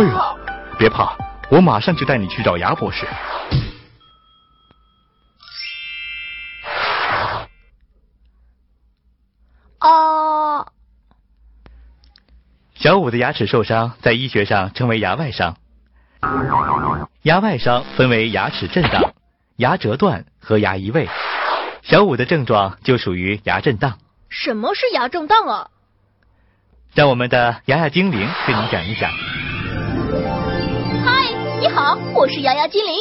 哎呀，别怕，我马上就带你去找牙博士。啊！小五的牙齿受伤，在医学上称为牙外伤。牙外伤分为牙齿震荡、牙折断和牙移位。小五的症状就属于牙震荡。什么是牙震荡啊？让我们的牙牙精灵给你讲一讲。好，我是牙牙精灵。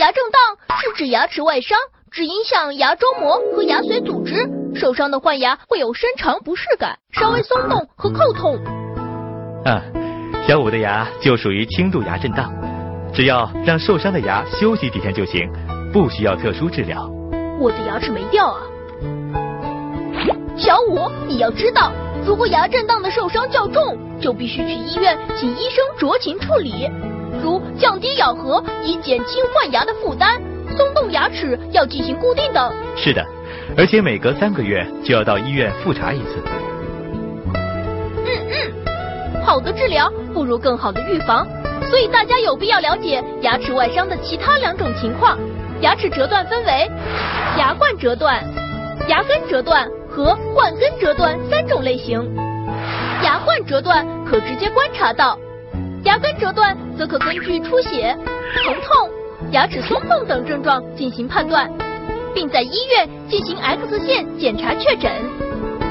牙震荡是指牙齿外伤，只影响牙周膜和牙髓组织。受伤的患牙会有伸长不适感、稍微松动和叩痛。啊，小五的牙就属于轻度牙震荡，只要让受伤的牙休息几天就行，不需要特殊治疗。我的牙齿没掉啊。小五，你要知道，如果牙震荡的受伤较重，就必须去医院请医生酌情处理，如降低咬合以减轻换牙的负担，松动牙齿要进行固定等。是的。而且每隔三个月就要到医院复查一次。嗯嗯，好的治疗不如更好的预防，所以大家有必要了解牙齿外伤的其他两种情况。牙齿折断分为牙冠折断、牙根折断和冠根折断三种类型。牙冠折断可直接观察到，牙根折断则可根据出血、疼痛、牙齿松动等症状进行判断。并在医院进行 X 线检查确诊。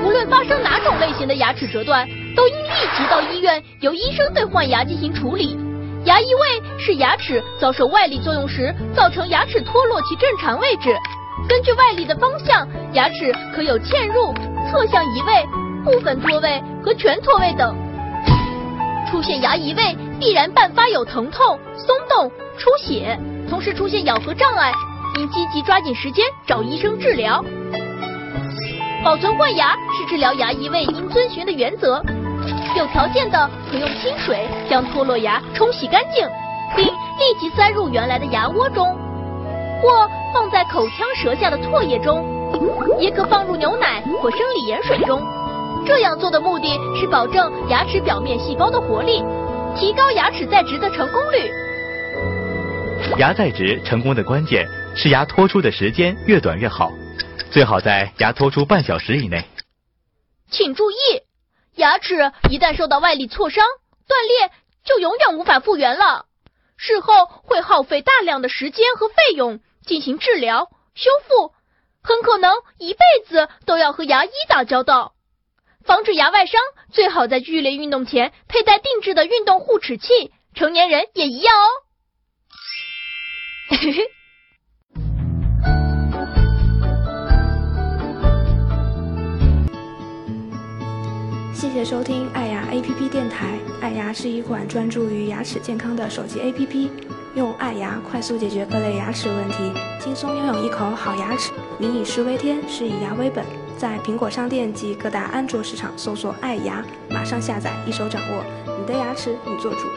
无论发生哪种类型的牙齿折断，都应立即到医院由医生对换牙进行处理。牙移位是牙齿遭受外力作用时造成牙齿脱落其正常位置。根据外力的方向，牙齿可有嵌入、侧向移位、部分脱位和全脱位等。出现牙移位必然伴发有疼痛、松动、出血，同时出现咬合障碍。应积极抓紧时间找医生治疗。保存换牙是治疗牙移位应遵循的原则。有条件的可用清水将脱落牙冲洗干净，并立即塞入原来的牙窝中，或放在口腔舌下的唾液中，也可放入牛奶或生理盐水中。这样做的目的是保证牙齿表面细胞的活力，提高牙齿再植的成功率。牙再植成功的关键。是牙脱出的时间越短越好，最好在牙脱出半小时以内。请注意，牙齿一旦受到外力挫伤、断裂，就永远无法复原了。事后会耗费大量的时间和费用进行治疗修复，很可能一辈子都要和牙医打交道。防止牙外伤，最好在剧烈运动前佩戴定制的运动护齿器，成年人也一样哦。嘿嘿。谢谢收听爱牙 APP 电台。爱牙是一款专注于牙齿健康的手机 APP，用爱牙快速解决各类牙齿问题，轻松拥有一口好牙齿。民以食为天，食以牙为本。在苹果商店及各大安卓市场搜索“爱牙”，马上下载，一手掌握你的牙齿，你做主。